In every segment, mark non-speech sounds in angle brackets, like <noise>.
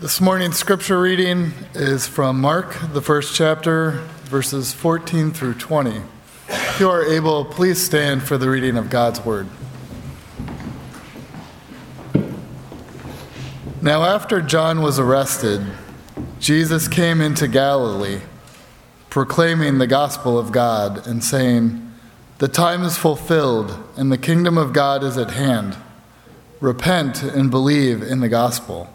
This morning's scripture reading is from Mark, the first chapter, verses 14 through 20. If you are able, please stand for the reading of God's word. Now, after John was arrested, Jesus came into Galilee, proclaiming the gospel of God and saying, The time is fulfilled, and the kingdom of God is at hand. Repent and believe in the gospel.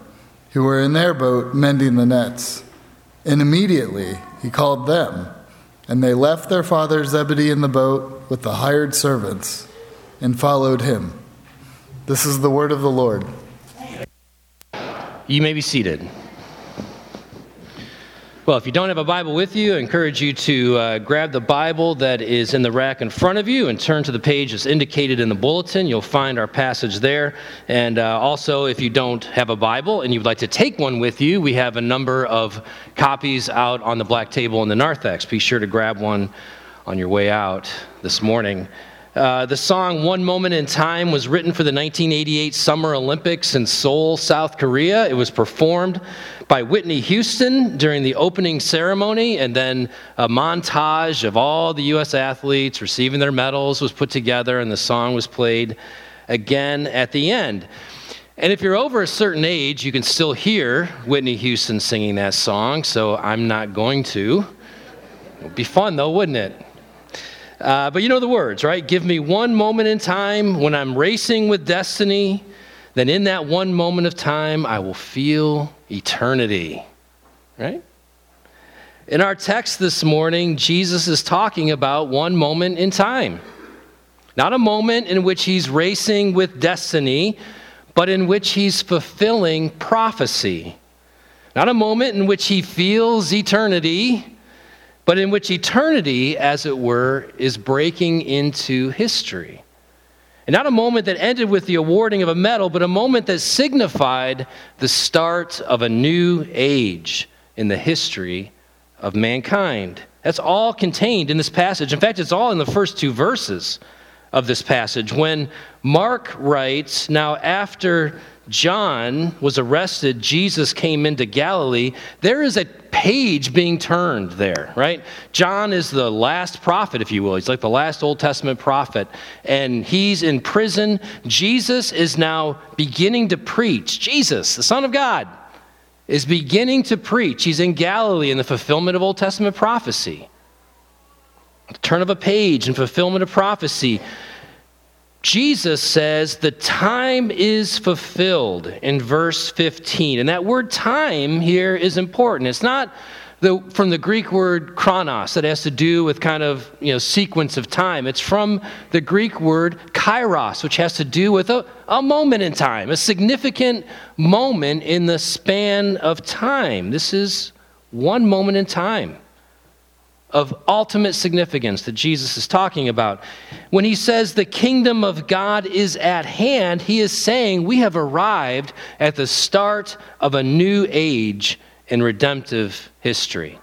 who were in their boat mending the nets. And immediately he called them, and they left their father Zebedee in the boat with the hired servants and followed him. This is the word of the Lord. You may be seated. Well, if you don't have a Bible with you, I encourage you to uh, grab the Bible that is in the rack in front of you and turn to the page that's indicated in the bulletin. You'll find our passage there. And uh, also, if you don't have a Bible and you'd like to take one with you, we have a number of copies out on the black table in the narthex. Be sure to grab one on your way out this morning. Uh, the song One Moment in Time was written for the 1988 Summer Olympics in Seoul, South Korea. It was performed by Whitney Houston during the opening ceremony, and then a montage of all the U.S. athletes receiving their medals was put together, and the song was played again at the end. And if you're over a certain age, you can still hear Whitney Houston singing that song, so I'm not going to. It would be fun, though, wouldn't it? Uh, but you know the words, right? Give me one moment in time when I'm racing with destiny, then in that one moment of time, I will feel eternity, right? In our text this morning, Jesus is talking about one moment in time. Not a moment in which he's racing with destiny, but in which he's fulfilling prophecy. Not a moment in which he feels eternity, but in which eternity, as it were, is breaking into history. And not a moment that ended with the awarding of a medal, but a moment that signified the start of a new age in the history of mankind. That's all contained in this passage. In fact, it's all in the first two verses of this passage. When Mark writes, Now after John was arrested, Jesus came into Galilee, there is a page being turned there, right? John is the last prophet, if you will. He's like the last Old Testament prophet, and he's in prison. Jesus is now beginning to preach. Jesus, the Son of God, is beginning to preach. He's in Galilee in the fulfillment of Old Testament prophecy. Turn of a page and fulfillment of prophecy. Jesus says the time is fulfilled in verse 15. And that word time here is important. It's not the, from the Greek word chronos that has to do with kind of you know sequence of time. It's from the Greek word kairos, which has to do with a, a moment in time, a significant moment in the span of time. This is one moment in time of ultimate significance that Jesus is talking about. When he says the kingdom of God is at hand, he is saying we have arrived at the start of a new age in redemptive history.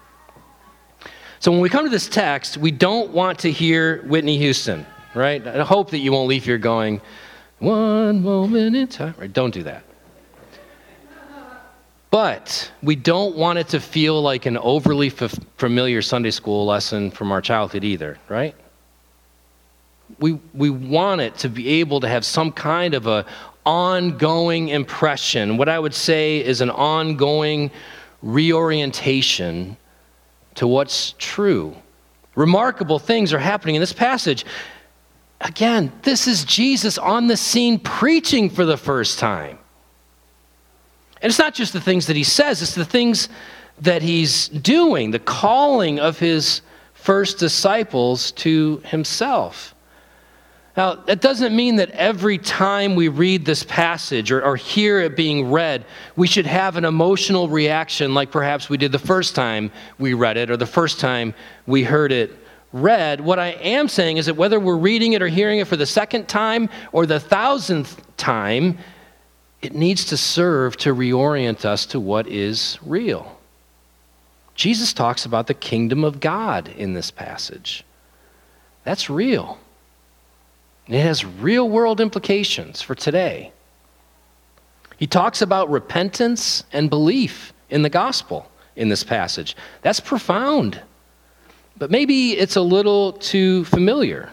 So when we come to this text, we don't want to hear Whitney Houston, right? I hope that you won't leave here going, one moment in time. Right? Don't do that. But we don't want it to feel like an overly f- familiar Sunday school lesson from our childhood either, right? We, we want it to be able to have some kind of a ongoing impression. What I would say is an ongoing reorientation to what's true. Remarkable things are happening in this passage. Again, this is Jesus on the scene preaching for the first time. And it's not just the things that he says, it's the things that he's doing, the calling of his first disciples to himself. Now, that doesn't mean that every time we read this passage or, or, hear it being read, we should have an emotional reaction like perhaps we did the first time we read it or the first time we heard it read. What I am saying is that whether we're reading it or hearing it for the second time or the thousandth time, it needs to serve to reorient us to what is real. Jesus talks about the kingdom of God in this passage. That's real. It has real world implications for today. He talks about repentance and belief in the gospel in this passage. That's profound, but maybe it's a little too familiar.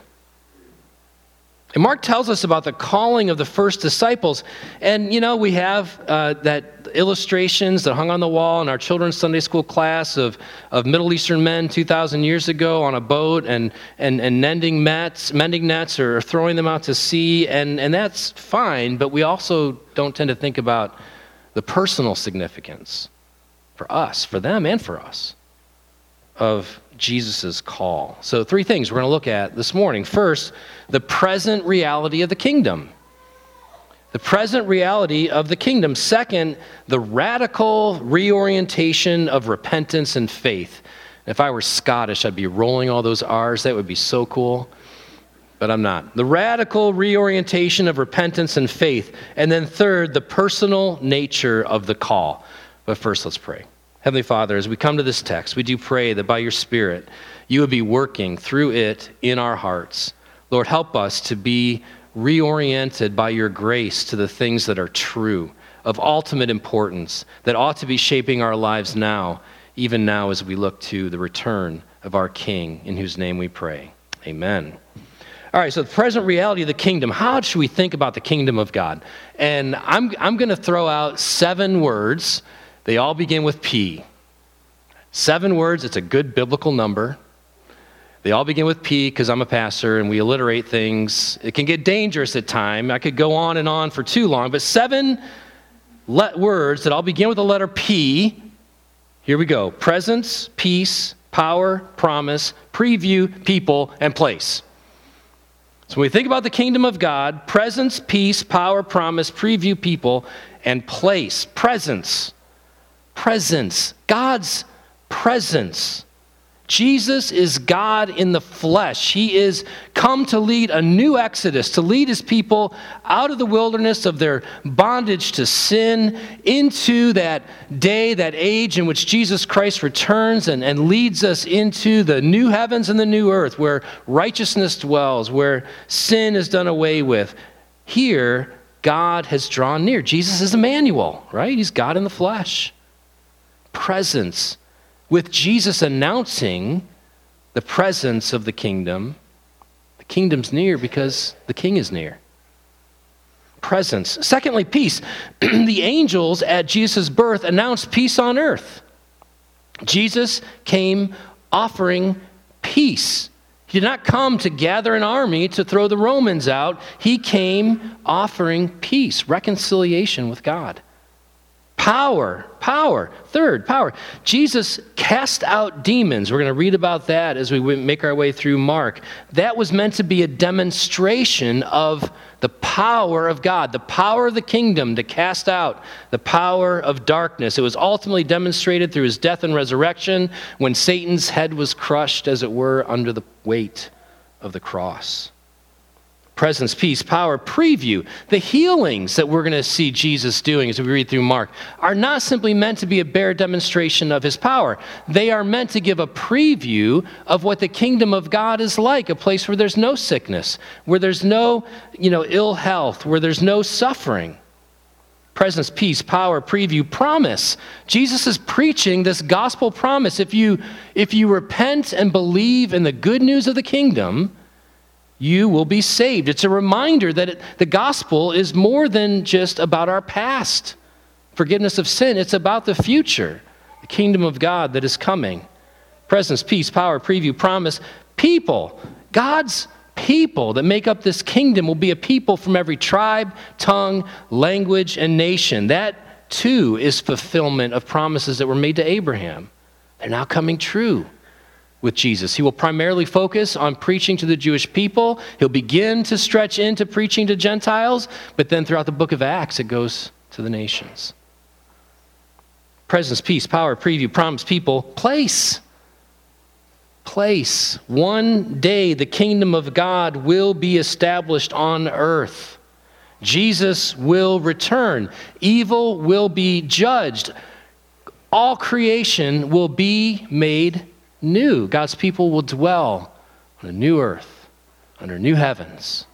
And Mark tells us about the calling of the first disciples. And, you know, we have uh, that illustrations that hung on the wall in our children's Sunday school class of, of Middle Eastern men 2,000 years ago on a boat and, and, and mending, nets, mending nets or throwing them out to sea. And, and that's fine, but we also don't tend to think about the personal significance for us, for them, and for us of Jesus' call. So, three things we're going to look at this morning. First, the present reality of the kingdom. The present reality of the kingdom. Second, the radical reorientation of repentance and faith. If I were Scottish, I'd be rolling all those R's. That would be so cool. But I'm not. The radical reorientation of repentance and faith. And then, third, the personal nature of the call. But first, let's pray. Heavenly Father, as we come to this text, we do pray that by your Spirit, you would be working through it in our hearts. Lord, help us to be reoriented by your grace to the things that are true, of ultimate importance, that ought to be shaping our lives now, even now as we look to the return of our King, in whose name we pray. Amen. All right, so the present reality of the kingdom. How should we think about the kingdom of God? And I'm, I'm going to throw out seven words they all begin with P. Seven words, it's a good biblical number. They all begin with P because I'm a pastor and we alliterate things. It can get dangerous at times. I could go on and on for too long, but seven let words that all begin with the letter P. Here we go presence, peace, power, promise, preview, people, and place. So when we think about the kingdom of God, presence, peace, power, promise, preview, people, and place. Presence presence, God's presence. Jesus is God in the flesh. He is come to lead a new exodus, to lead his people out of the wilderness of their bondage to sin into that day, that age in which Jesus Christ returns and, and leads us into the new heavens and the new earth where righteousness dwells, where sin is done away with. Here, God has drawn near. Jesus is Emmanuel, right? He's God in the flesh presence, with Jesus announcing the presence of the kingdom. The kingdom's near because the king is near. Presence. Secondly, peace. <clears throat> the angels at Jesus' birth announced peace on earth. Jesus came offering peace. He did not come to gather an army to throw the Romans out. He came offering peace, reconciliation with God. Power, power. Third, power. Jesus cast out demons. We're going to read about that as we make our way through Mark. That was meant to be a demonstration of the power of God, the power of the kingdom to cast out the power of darkness. It was ultimately demonstrated through his death and resurrection when Satan's head was crushed, as it were, under the weight of the cross presence, peace, power, preview. The healings that we're going to see Jesus doing as we read through Mark are not simply meant to be a bare demonstration of his power. They are meant to give a preview of what the kingdom of God is like, a place where there's no sickness, where there's no, you know, ill health, where there's no suffering. Presence, peace, power, preview, promise. Jesus is preaching this gospel promise. If you if you repent and believe in the good news of the kingdom, you will be saved. It's a reminder that it, the gospel is more than just about our past forgiveness of sin, it's about the future, the kingdom of God that is coming. Presence, peace, power, preview, promise. People, God's people that make up this kingdom will be a people from every tribe, tongue, language, and nation. That too is fulfillment of promises that were made to Abraham. They're now coming true with Jesus. He will primarily focus on preaching to the Jewish people. He'll begin to stretch into preaching to Gentiles, but then throughout the book of Acts, it goes to the nations. Presence, peace, power, preview, promise, people, place. Place. One day the kingdom of God will be established on earth. Jesus will return. Evil will be judged. All creation will be made new. God's people will dwell on a new earth, under new heavens,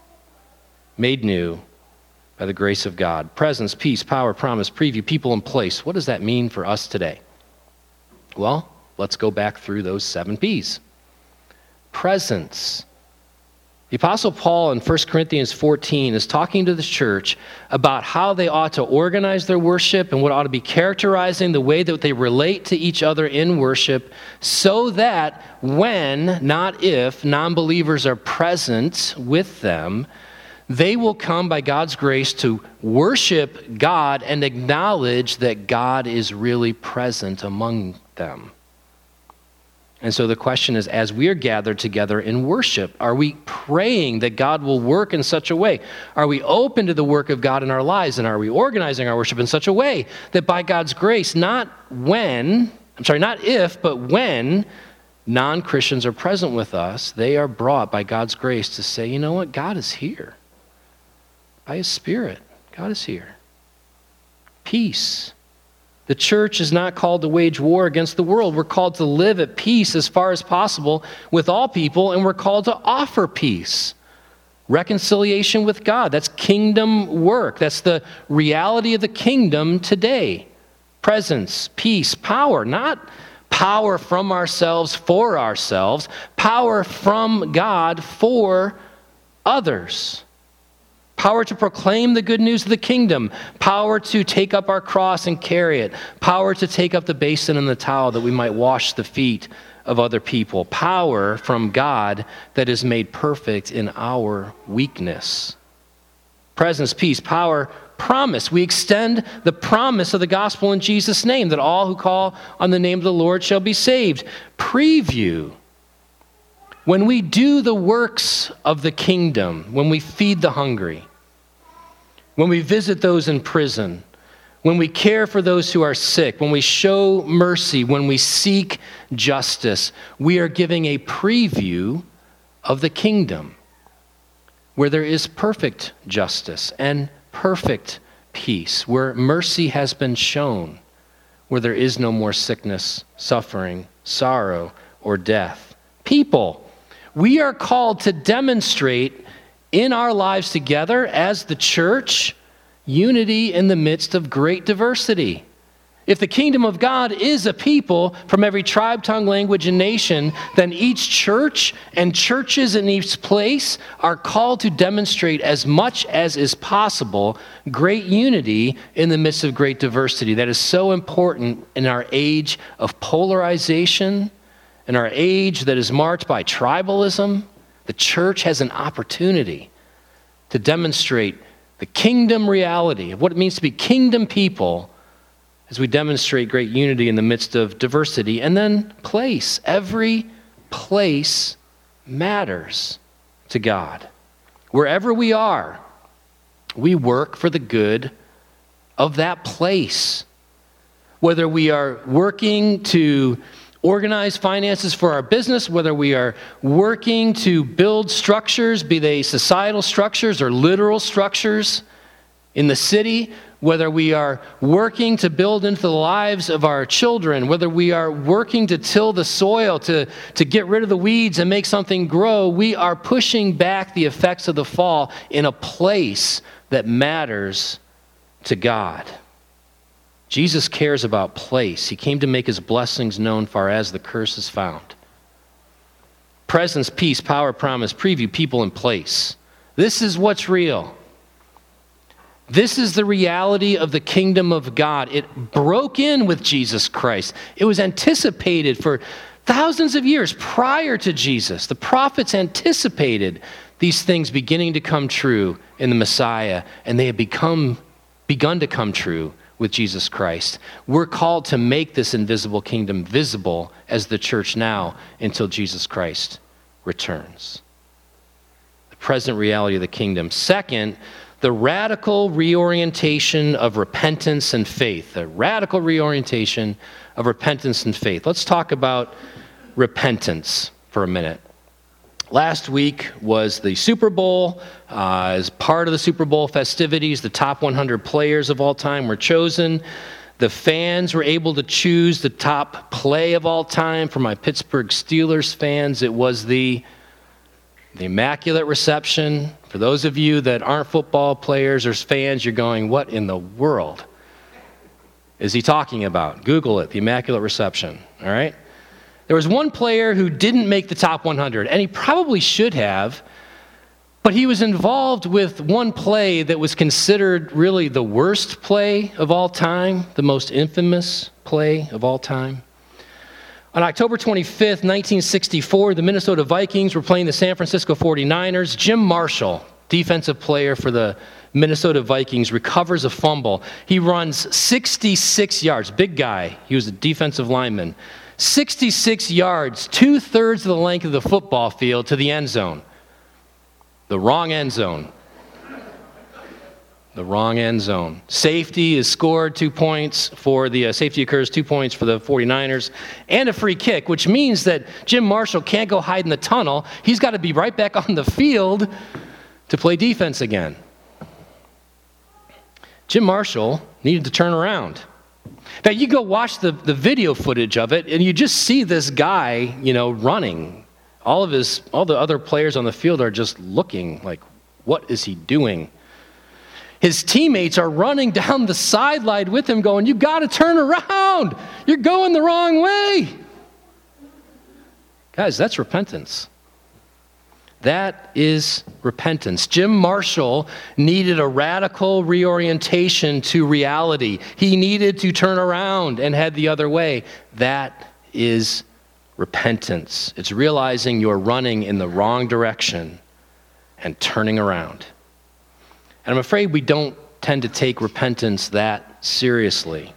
made new by the grace of God. Presence, peace, power, promise, preview, people in place. What does that mean for us today? Well, let's go back through those seven P's. Presence. The Apostle Paul in 1 Corinthians 14 is talking to the church about how they ought to organize their worship and what ought to be characterizing the way that they relate to each other in worship so that when, not if, non believers are present with them, they will come by God's grace to worship God and acknowledge that God is really present among them. And so the question is as we are gathered together in worship, are we praying that God will work in such a way? Are we open to the work of God in our lives? And are we organizing our worship in such a way that by God's grace, not when, I'm sorry, not if, but when non Christians are present with us, they are brought by God's grace to say, you know what? God is here. By His Spirit, God is here. Peace the church is not called to wage war against the world. We're called to live at peace as far as possible with all people, and we're called to offer peace. Reconciliation with God. That's kingdom work. That's the reality of the kingdom today. Presence, peace, power, not power from ourselves for ourselves, power from God for others power to proclaim the good news of the kingdom, power to take up our cross and carry it, power to take up the basin and the towel that we might wash the feet of other people, power from God that is made perfect in our weakness. Presence, peace, power, promise. We extend the promise of the gospel in Jesus' name that all who call on the name of the Lord shall be saved. Preview. When we do the works of the kingdom, when we feed the hungry, when we visit those in prison, when we care for those who are sick, when we show mercy, when we seek justice, we are giving a preview of the kingdom where there is perfect justice and perfect peace, where mercy has been shown, where there is no more sickness, suffering, sorrow, or death. People, we are called to demonstrate in our lives together as the church, unity in the midst of great diversity. If the kingdom of God is a people from every tribe, tongue, language, and nation, then each church and churches in each place are called to demonstrate as much as is possible great unity in the midst of great diversity. That is so important in our age of polarization, in our age that is marked by tribalism, the church has an opportunity to demonstrate the kingdom reality of what it means to be kingdom people as we demonstrate great unity in the midst of diversity. And then place. Every place matters to God. Wherever we are, we work for the good of that place. Whether we are working to organize finances for our business, whether we are working to build structures, be they societal structures or literal structures in the city, whether we are working to build into the lives of our children, whether we are working to till the soil, to, to get rid of the weeds and make something grow, we are pushing back the effects of the fall in a place that matters to God. Jesus cares about place. He came to make his blessings known far as the curse is found. Presence, peace, power, promise, preview, people, and place. This is what's real. This is the reality of the kingdom of God. It broke in with Jesus Christ. It was anticipated for thousands of years prior to Jesus. The prophets anticipated these things beginning to come true in the Messiah, and they have become begun to come true with Jesus Christ. We're called to make this invisible kingdom visible as the church now until Jesus Christ returns. The present reality of the kingdom. Second, the radical reorientation of repentance and faith. The radical reorientation of repentance and faith. Let's talk about repentance for a minute. Last week was the Super Bowl. Uh, as part of the Super Bowl festivities, the top 100 players of all time were chosen. The fans were able to choose the top play of all time. For my Pittsburgh Steelers fans, it was the, the Immaculate Reception. For those of you that aren't football players or fans, you're going, What in the world is he talking about? Google it, the Immaculate Reception, all right? There was one player who didn't make the top 100, and he probably should have, but he was involved with one play that was considered really the worst play of all time, the most infamous play of all time. On October 25th, 1964, the Minnesota Vikings were playing the San Francisco 49ers. Jim Marshall, defensive player for the Minnesota Vikings, recovers a fumble. He runs 66 yards, big guy. He was a defensive lineman. 66 yards, two thirds of the length of the football field to the end zone. The wrong end zone. The wrong end zone. Safety is scored two points for the uh, safety occurs two points for the 49ers and a free kick, which means that Jim Marshall can't go hide in the tunnel. He's got to be right back on the field to play defense again. Jim Marshall needed to turn around. Now, you go watch the, the video footage of it, and you just see this guy, you know, running. All of his, all the other players on the field are just looking like, what is he doing? His teammates are running <laughs> down the sideline with him, going, You got to turn around. You're going the wrong way. Guys, that's repentance. That is repentance. Jim Marshall needed a radical reorientation to reality. He needed to turn around and head the other way. That is repentance. It's realizing you're running in the wrong direction and turning around. And I'm afraid we don't tend to take repentance that seriously.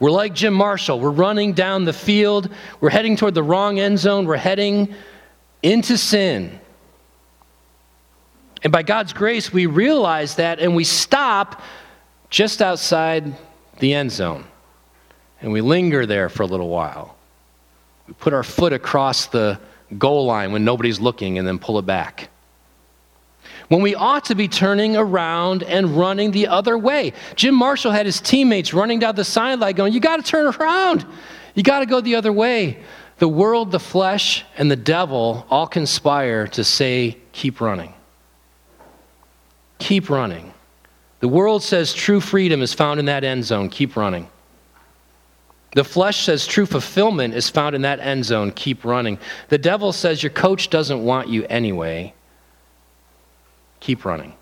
We're like Jim Marshall. We're running down the field. We're heading toward the wrong end zone. We're heading into sin. And by God's grace, we realize that and we stop just outside the end zone. And we linger there for a little while. We put our foot across the goal line when nobody's looking and then pull it back. When we ought to be turning around and running the other way. Jim Marshall had his teammates running down the sideline going, You got to turn around. You got to go the other way. The world, the flesh, and the devil all conspire to say, keep running. Keep running. The world says true freedom is found in that end zone. Keep running. The flesh says true fulfillment is found in that end zone. Keep running. The devil says your coach doesn't want you anyway. Keep running.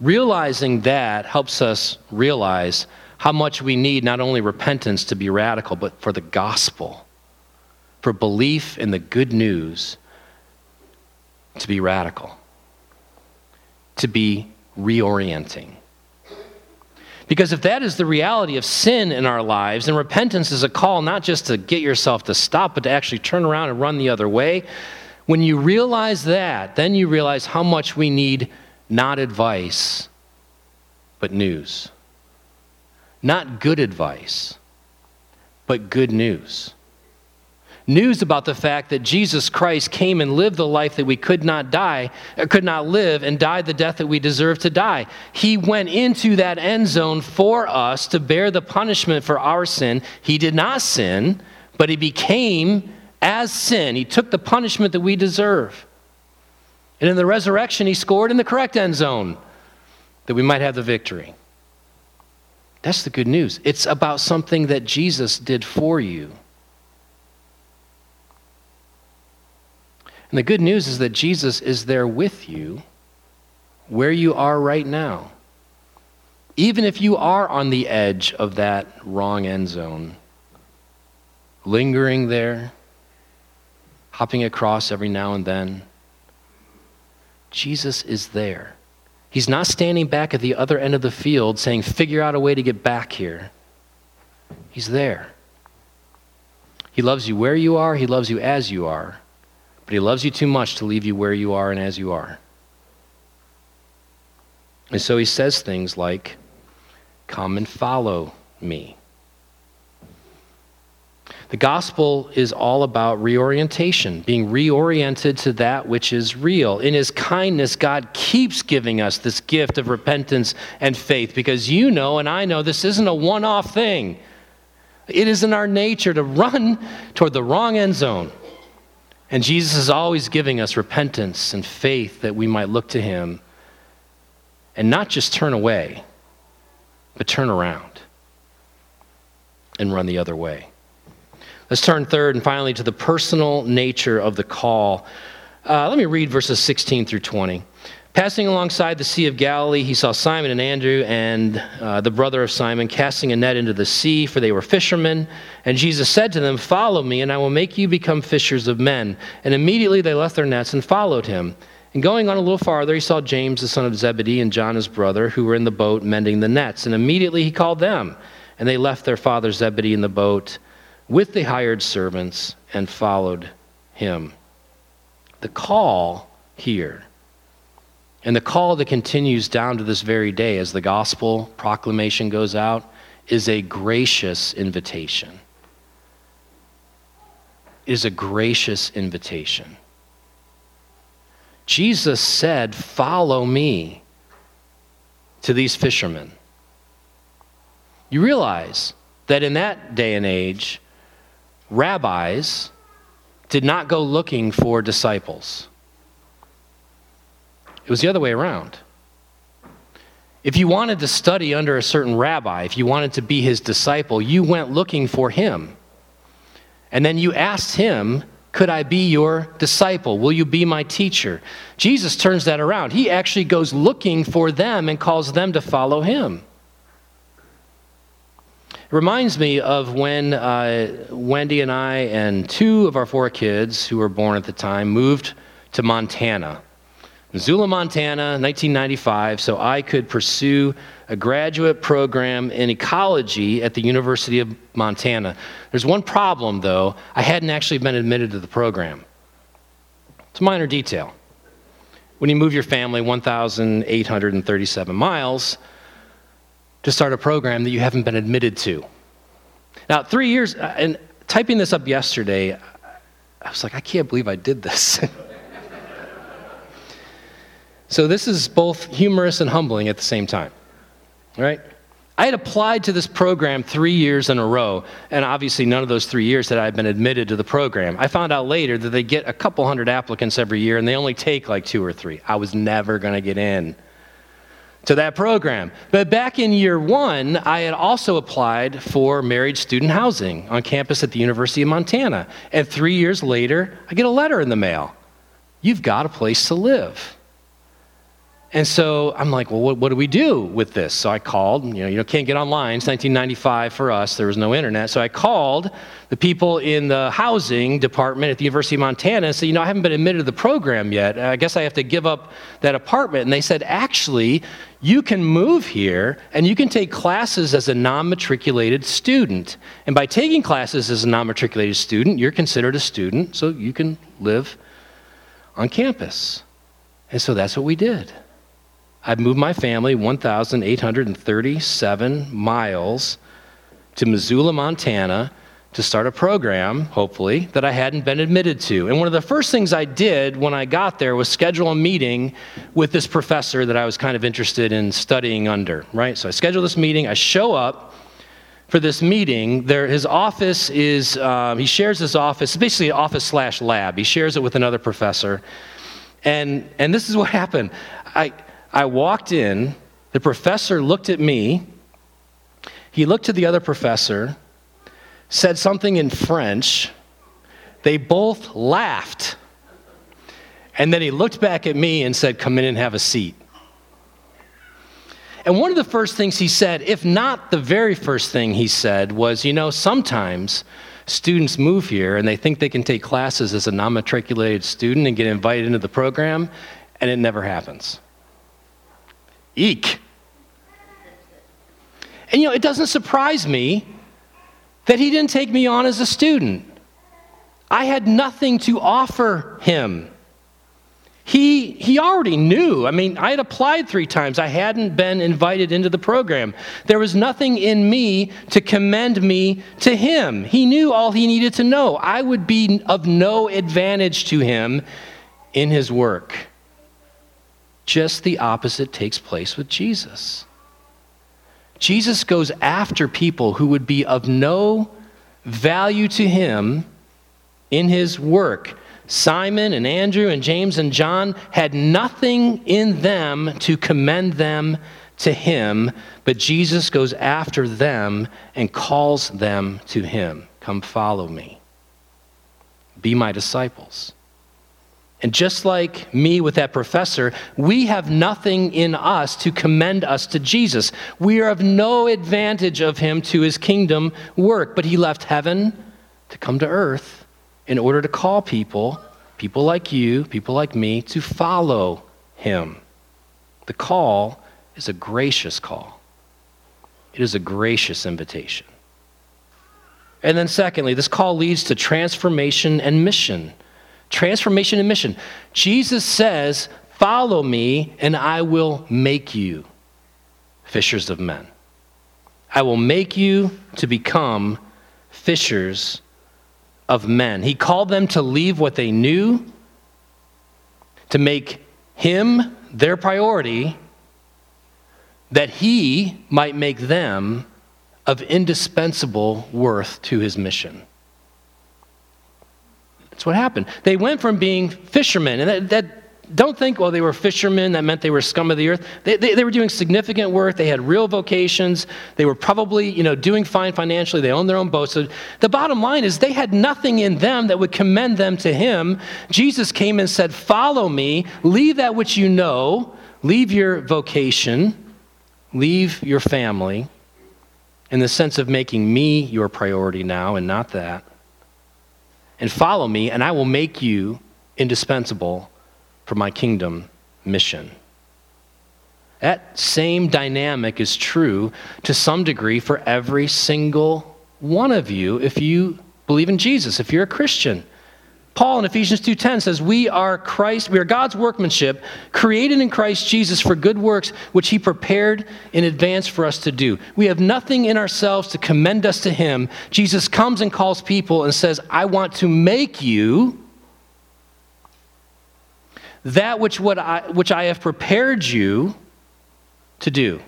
Realizing that helps us realize how much we need not only repentance to be radical, but for the gospel, for belief in the good news to be radical, to be reorienting. Because if that is the reality of sin in our lives, and repentance is a call not just to get yourself to stop, but to actually turn around and run the other way, when you realize that, then you realize how much we need not advice, but news. Not good advice, but good news. News about the fact that Jesus Christ came and lived the life that we could not die, uh, could not live, and died the death that we deserve to die. He went into that end zone for us to bear the punishment for our sin. He did not sin, but he became as sin. He took the punishment that we deserve. And in the resurrection, he scored in the correct end zone that we might have the victory. That's the good news. It's about something that Jesus did for you. And the good news is that Jesus is there with you where you are right now. Even if you are on the edge of that wrong end zone, lingering there, hopping across every now and then, Jesus is there. He's not standing back at the other end of the field saying, figure out a way to get back here. He's there. He loves you where you are, He loves you as you are, but He loves you too much to leave you where you are and as you are. And so He says things like, Come and follow me. The gospel is all about reorientation, being reoriented to that which is real. In his kindness, God keeps giving us this gift of repentance and faith because you know and I know this isn't a one off thing. It is in our nature to run toward the wrong end zone. And Jesus is always giving us repentance and faith that we might look to him and not just turn away, but turn around and run the other way. Let's turn third and finally to the personal nature of the call. Uh, let me read verses 16 through 20. Passing alongside the Sea of Galilee, he saw Simon and Andrew and uh, the brother of Simon casting a net into the sea, for they were fishermen. And Jesus said to them, Follow me, and I will make you become fishers of men. And immediately they left their nets and followed him. And going on a little farther, he saw James, the son of Zebedee, and John, his brother, who were in the boat mending the nets. And immediately he called them. And they left their father Zebedee in the boat with the hired servants and followed him. The call here, and the call that continues down to this very day as the gospel proclamation goes out, is a gracious invitation. Is a gracious invitation. Jesus said, Follow me to these fishermen. You realize that in that day and age, rabbis did not go looking for disciples. It was the other way around. If you wanted to study under a certain rabbi, if you wanted to be his disciple, you went looking for him. And then you asked him, Could I be your disciple? Will you be my teacher? Jesus turns that around. He actually goes looking for them and calls them to follow him. It reminds me of when uh, Wendy and I and two of our four kids who were born at the time moved to Montana. Missoula, Montana, 1995, so I could pursue a graduate program in ecology at the University of Montana. There's one problem, though. I hadn't actually been admitted to the program. It's a minor detail. When you move your family 1,837 miles, to start a program that you haven't been admitted to. Now, three years, uh, and typing this up yesterday, I was like, I can't believe I did this. <laughs> so, this is both humorous and humbling at the same time, right? I had applied to this program three years in a row, and obviously none of those three years had I had been admitted to the program. I found out later that they get a couple hundred applicants every year, and they only take like two or three. I was never going to get in to that program. But back in year one, I had also applied for married student housing on campus at the University of Montana. And three years later, I get a letter in the mail You've got a place to live. And so I'm like, well, what, what, do we do with this? So I called, you know, you can't get online. It's 1995 for us. There was no internet. So I called the people in the housing department at the University of Montana and said, you know, I haven't been admitted to the program yet. I guess I have to give up that apartment. And they said, actually, you can move here and you can take classes as a non matriculated student. And by taking classes as a non matriculated student, you're considered a student, so you can live on campus. And so that's what we did. I've moved my family 1,837 miles to Missoula, Montana to start a program, hopefully, that I hadn't been admitted to. And one of the first things I did when I got there was schedule a meeting with this professor that I was kind of interested in studying under, right? So I schedule this meeting, I show up for this meeting. There, his office is, um, he shares his office, basically an office slash lab. He shares it with another professor. And, and this is what <laughs> happened. I, I walked in, the professor looked at me, he looked to the other professor, said something in French. They both laughed. And then he looked back at me and said, Come in and have a seat. And one of the first things he said, if not the very first thing he said, was, You know, sometimes students move here and they think they can take classes as a non matriculated student and get invited into the program, and it never happens. Eek. And you know, it doesn't surprise me that he didn't take me on as a student. I had nothing to offer him. He, he already knew. I mean, I had applied three times. I hadn't been invited into the program. There was nothing in me to commend me to him. He knew all he needed to know. I would be of no advantage to him in his work. Just the opposite takes place with Jesus. Jesus goes after people who would be of no value to him in his work. Simon and Andrew and James and John had nothing in them to commend them to him, but Jesus goes after them and calls them to him. Come follow me. Be my disciples. And just like me with that professor, we have nothing in us to commend us to Jesus. We are of no advantage of him to his kingdom work, but he left heaven to come to earth in order to call people, people like you, people like me, to follow him. The call is a gracious call, it is a gracious invitation. And then, secondly, this call leads to transformation and mission. Transformation and mission. Jesus says, Follow me, and I will make you fishers of men. I will make you to become fishers of men. He called them to leave what they knew, to make him their priority, that he might make them of indispensable worth to his mission. That's what happened. They went from being fishermen, and that, that don't think, well, they were fishermen, that meant they were scum of the earth. They, they, they, were doing significant work. They had real vocations. They were probably, you know, doing fine financially. They owned their own boats. So the bottom line is they had nothing in them that would commend them to him. Jesus came and said, Follow me, leave that which you know, leave your vocation, leave your family, in the sense of making me your priority now and not that and follow me, and I will make you indispensable for my kingdom mission. That same dynamic is true to some degree for every single one of you if you believe in Jesus, if you're a Christian. Paul in Ephesians 2:10 says, "We are Christ, we are God's workmanship, created in Christ Jesus for good works which he prepared in advance for us to do." We have nothing in ourselves to commend us to him. Jesus comes and calls people and says, "I want to make you that which what I which I have prepared you to do."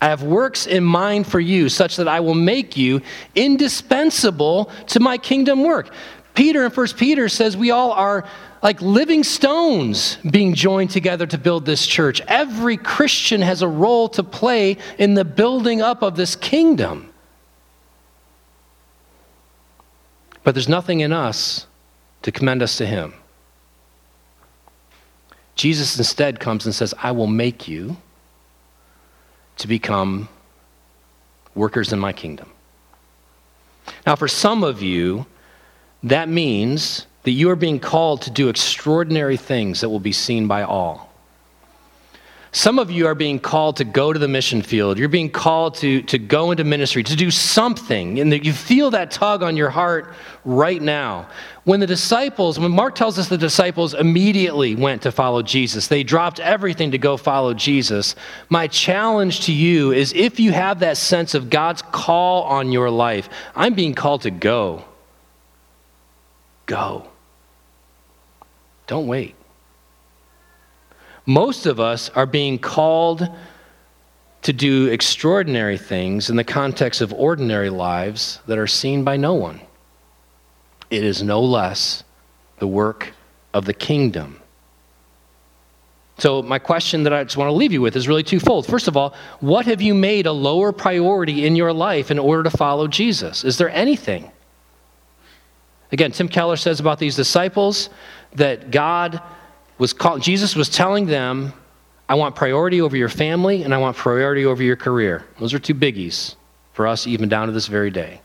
I have works in mind for you, such that I will make you indispensable to my kingdom work. Peter in 1 Peter says we all are like living stones being joined together to build this church. Every Christian has a role to play in the building up of this kingdom. But there's nothing in us to commend us to Him. Jesus instead comes and says, I will make you to become workers in my kingdom. Now, for some of you, that means that you are being called to do extraordinary things that will be seen by all. Some of you are being called to go to the mission field. You're being called to, to go into ministry, to do something. And you feel that tug on your heart right now. When the disciples, when Mark tells us the disciples immediately went to follow Jesus, they dropped everything to go follow Jesus. My challenge to you is if you have that sense of God's call on your life, I'm being called to go. Go. Don't wait. Most of us are being called to do extraordinary things in the context of ordinary lives that are seen by no one. It is no less the work of the kingdom. So, my question that I just want to leave you with is really twofold. First of all, what have you made a lower priority in your life in order to follow Jesus? Is there anything? Again, Tim Keller says about these disciples that God was call, Jesus was telling them, I want priority over your family and I want priority over your career. Those are two biggies for us, even down to this very day.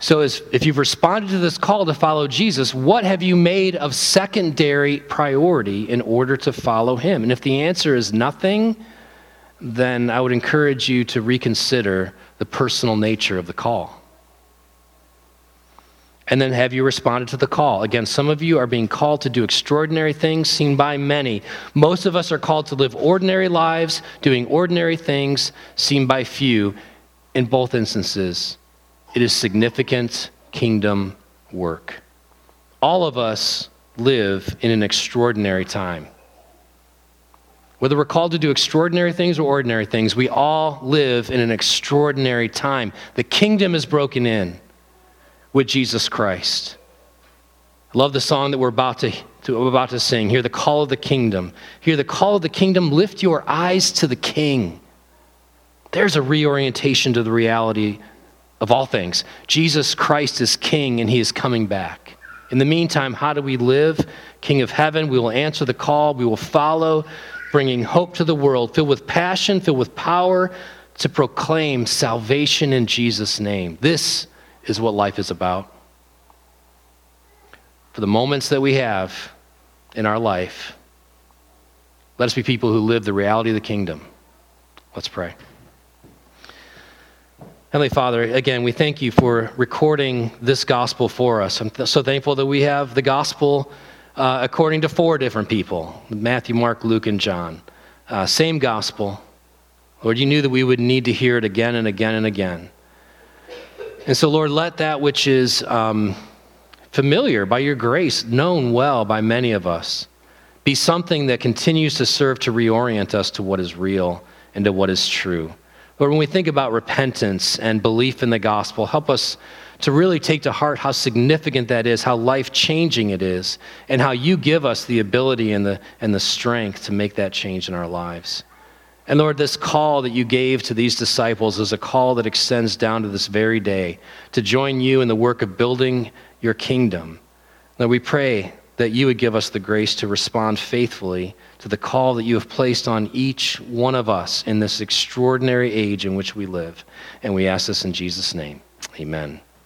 So, as, if you've responded to this call to follow Jesus, what have you made of secondary priority in order to follow him? And if the answer is nothing, then I would encourage you to reconsider the personal nature of the call. And then have you responded to the call? Again, some of you are being called to do extraordinary things seen by many. Most of us are called to live ordinary lives, doing ordinary things seen by few. In both instances, it is significant kingdom work. All of us live in an extraordinary time. Whether we're called to do extraordinary things or ordinary things, we all live in an extraordinary time. The kingdom is broken in with Jesus Christ. Love the song that we're about to, to, about to sing. Hear the call of the kingdom. Hear the call of the kingdom. Lift your eyes to the king. There's a reorientation to the reality of all things. Jesus Christ is king and he is coming back. In the meantime, how do we live? King of heaven, we will answer the call, we will follow, bringing hope to the world, filled with passion, filled with power to proclaim salvation in Jesus' name. This is what life is about. For the moments that we have in our life, let us be people who live the reality of the kingdom. Let's pray. Heavenly Father, again, we thank you for recording this gospel for us. I'm th- so thankful that we have the gospel uh, according to four different people Matthew, Mark, Luke, and John. Uh, same gospel. Lord, you knew that we would need to hear it again and again and again. And so, Lord, let that which is um, familiar by your grace, known well by many of us, be something that continues to serve to reorient us to what is real and to what is true. But when we think about repentance and belief in the gospel, help us to really take to heart how significant that is, how life changing it is, and how you give us the ability and the, and the strength to make that change in our lives. And Lord, this call that you gave to these disciples is a call that extends down to this very day to join you in the work of building your kingdom. Lord, we pray that you would give us the grace to respond faithfully to the call that you have placed on each one of us in this extraordinary age in which we live. And we ask this in Jesus' name. Amen.